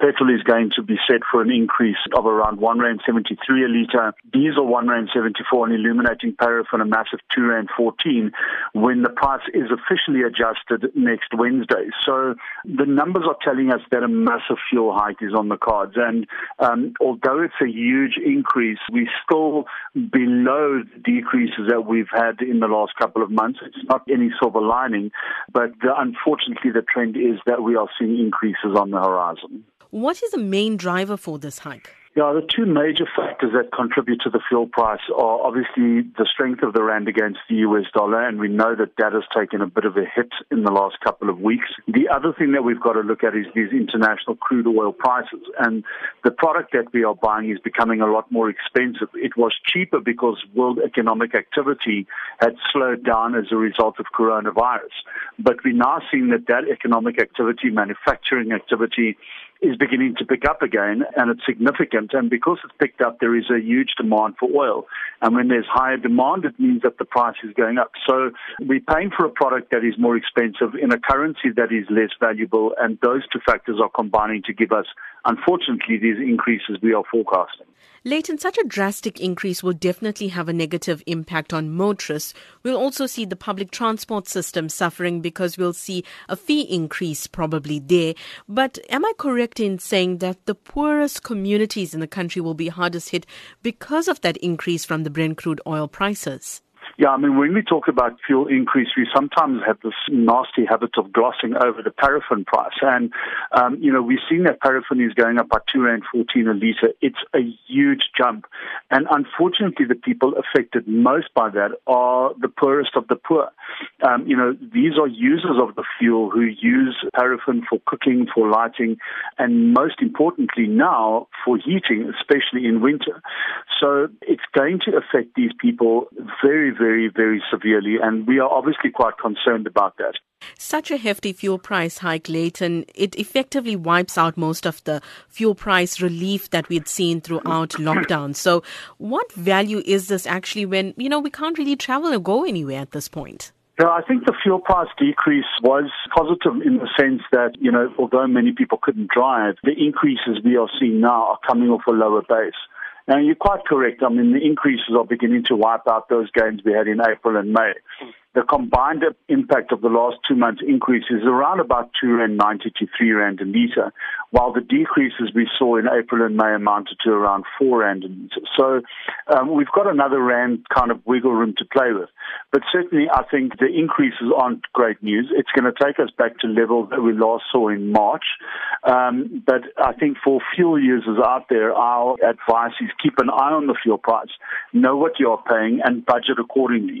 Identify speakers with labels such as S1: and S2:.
S1: Petrol is going to be set for an increase of around 1 Rand 73 a litre, diesel 1 Rand 74 and illuminating paraffin a massive 2 Rand 14 when the price is officially adjusted next Wednesday. So the numbers are telling us that a massive fuel hike is on the cards and um, although it's a huge increase, we're still below the decreases that we've had in the last couple of months. It's not any silver lining, but the, unfortunately the trend is that we are seeing increases on the horizon.
S2: What is the main driver for this hike?
S1: Yeah, the two major factors that contribute to the fuel price are obviously the strength of the rand against the US dollar, and we know that that has taken a bit of a hit in the last couple of weeks. The other thing that we've got to look at is these international crude oil prices, and the product that we are buying is becoming a lot more expensive. It was cheaper because world economic activity had slowed down as a result of coronavirus, but we're now seeing that that economic activity, manufacturing activity, is beginning to pick up again and it's significant. And because it's picked up, there is a huge demand for oil. And when there's higher demand, it means that the price is going up. So we're paying for a product that is more expensive in a currency that is less valuable. And those two factors are combining to give us, unfortunately, these increases we are forecasting.
S2: Layton, such a drastic increase will definitely have a negative impact on motorists. We'll also see the public transport system suffering because we'll see a fee increase probably there. But am I correct in saying that the poorest communities in the country will be hardest hit because of that increase from the Brent crude oil prices?
S1: Yeah, I mean, when we talk about fuel increase, we sometimes have this nasty habit of glossing over the paraffin price. And, um, you know, we've seen that paraffin is going up by 2 Rand 14 a litre. It's a huge jump. And unfortunately, the people affected most by that are the poorest of the poor. Um, you know, these are users of the fuel who use paraffin for cooking, for lighting, and most importantly now for heating, especially in winter. So it's going to affect these people very, very, very very severely, and we are obviously quite concerned about that.
S2: Such a hefty fuel price hike, Layton, it effectively wipes out most of the fuel price relief that we'd seen throughout lockdown. So, what value is this actually when, you know, we can't really travel or go anywhere at this point?
S1: Yeah, I think the fuel price decrease was positive in the sense that, you know, although many people couldn't drive, the increases we are seeing now are coming off a lower base. Now, you're quite correct. I mean, the increases are beginning to wipe out those gains we had in April and May the combined impact of the last two months' increase is around about 2 Rand 90 to 3 Rand a litre, while the decreases we saw in April and May amounted to around 4 Rand a litre. So um, we've got another Rand kind of wiggle room to play with. But certainly I think the increases aren't great news. It's going to take us back to levels that we last saw in March. Um, but I think for fuel users out there, our advice is keep an eye on the fuel price, know what you're paying, and budget accordingly.